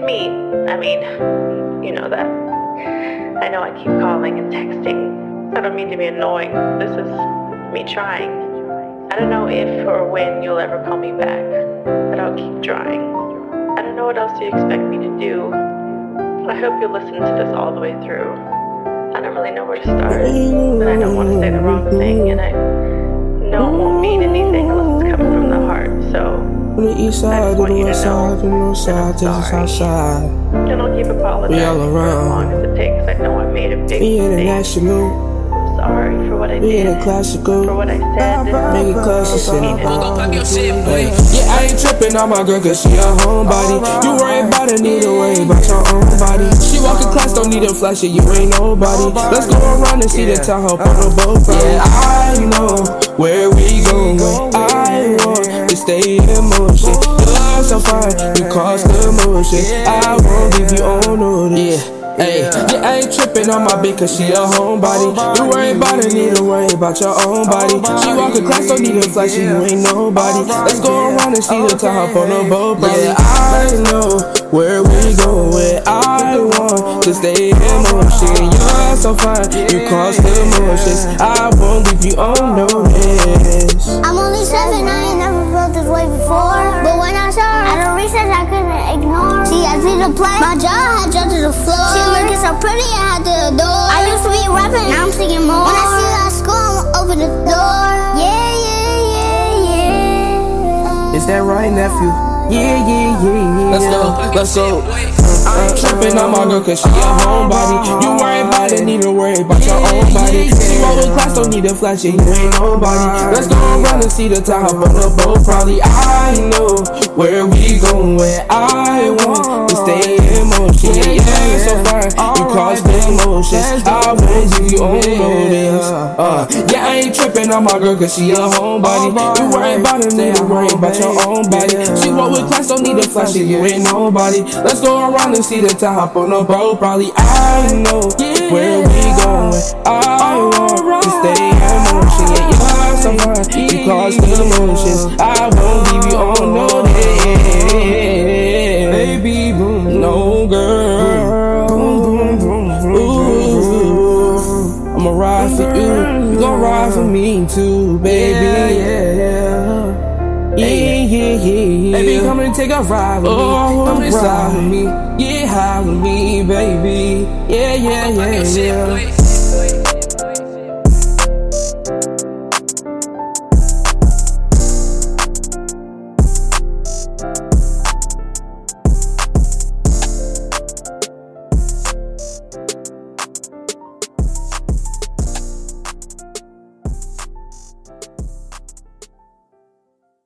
me. I mean, you know that. I know I keep calling and texting. I don't mean to be annoying. This is me trying. I don't know if or when you'll ever call me back, but I'll keep trying. I don't know what else you expect me to do. I hope you'll listen to this all the way through. I don't really know where to start, but I don't want to say the wrong thing, and I From the east side to the west side to the north side to the south side. And I'll keep apologizing We all for as long as it takes. I know I made a big We mistake. international, I'm sorry for what I we did, a classical. for what I said. Make it classical. Mean it. Hey, yeah, I ain't tripping on my girl cause she a homebody. You worry about to worry about your own body. She walking class, don't need a flash, you ain't nobody. Let's go around and see the town hop on the boat. Yeah, I know where we going. Stay in motion. You're so fine, you cause commotion. I won't leave you on notice. Yeah. Hey, yeah, I ain't tripping on my bitch cause she a homebody. You worry about it, need to worry about your own body. She walking class, don't need a flash, you ain't nobody. Let's go around and see the top on the boat. Yeah, I know where we going. I want to stay in motion. You're so fine, you cause commotions. I won't leave you on notice. Before. But when I saw her at a recess, I couldn't ignore. She asked me to play, my jaw had dropped to the floor. She looking so pretty, I had to adore. I used to be rapping, now I'm singing more. When I see her at school, I'ma open the door. Yeah, yeah, yeah, yeah. Is that right, nephew? Yeah, yeah, yeah, yeah. Let's go. Let's go. I ain't tripping on my girl cause she a homebody. You worry about it, need to worry about your own body. She roll with class, don't need a flash, yeah, you ain't nobody. Let's go around and see the top on the boat. Probably I know where we going. I want to stay in motion. Yeah, yeah, you're so fine. You cause emotions. I give you on notice. Uh, yeah, I ain't tripping on my girl cause she a homebody. You worry about need to worry about your own body. She roll with class, don't need a flash, she you ain't nobody. Let's go around and see the top on the boat. Probably I know where we going. I want you. Gon' ride for me too, baby. Yeah, yeah. Yeah, yeah, yeah. Baby, come and take a ride with me. Oh, come and ride with me. Yeah, high with me, baby. Yeah, yeah, yeah, yeah.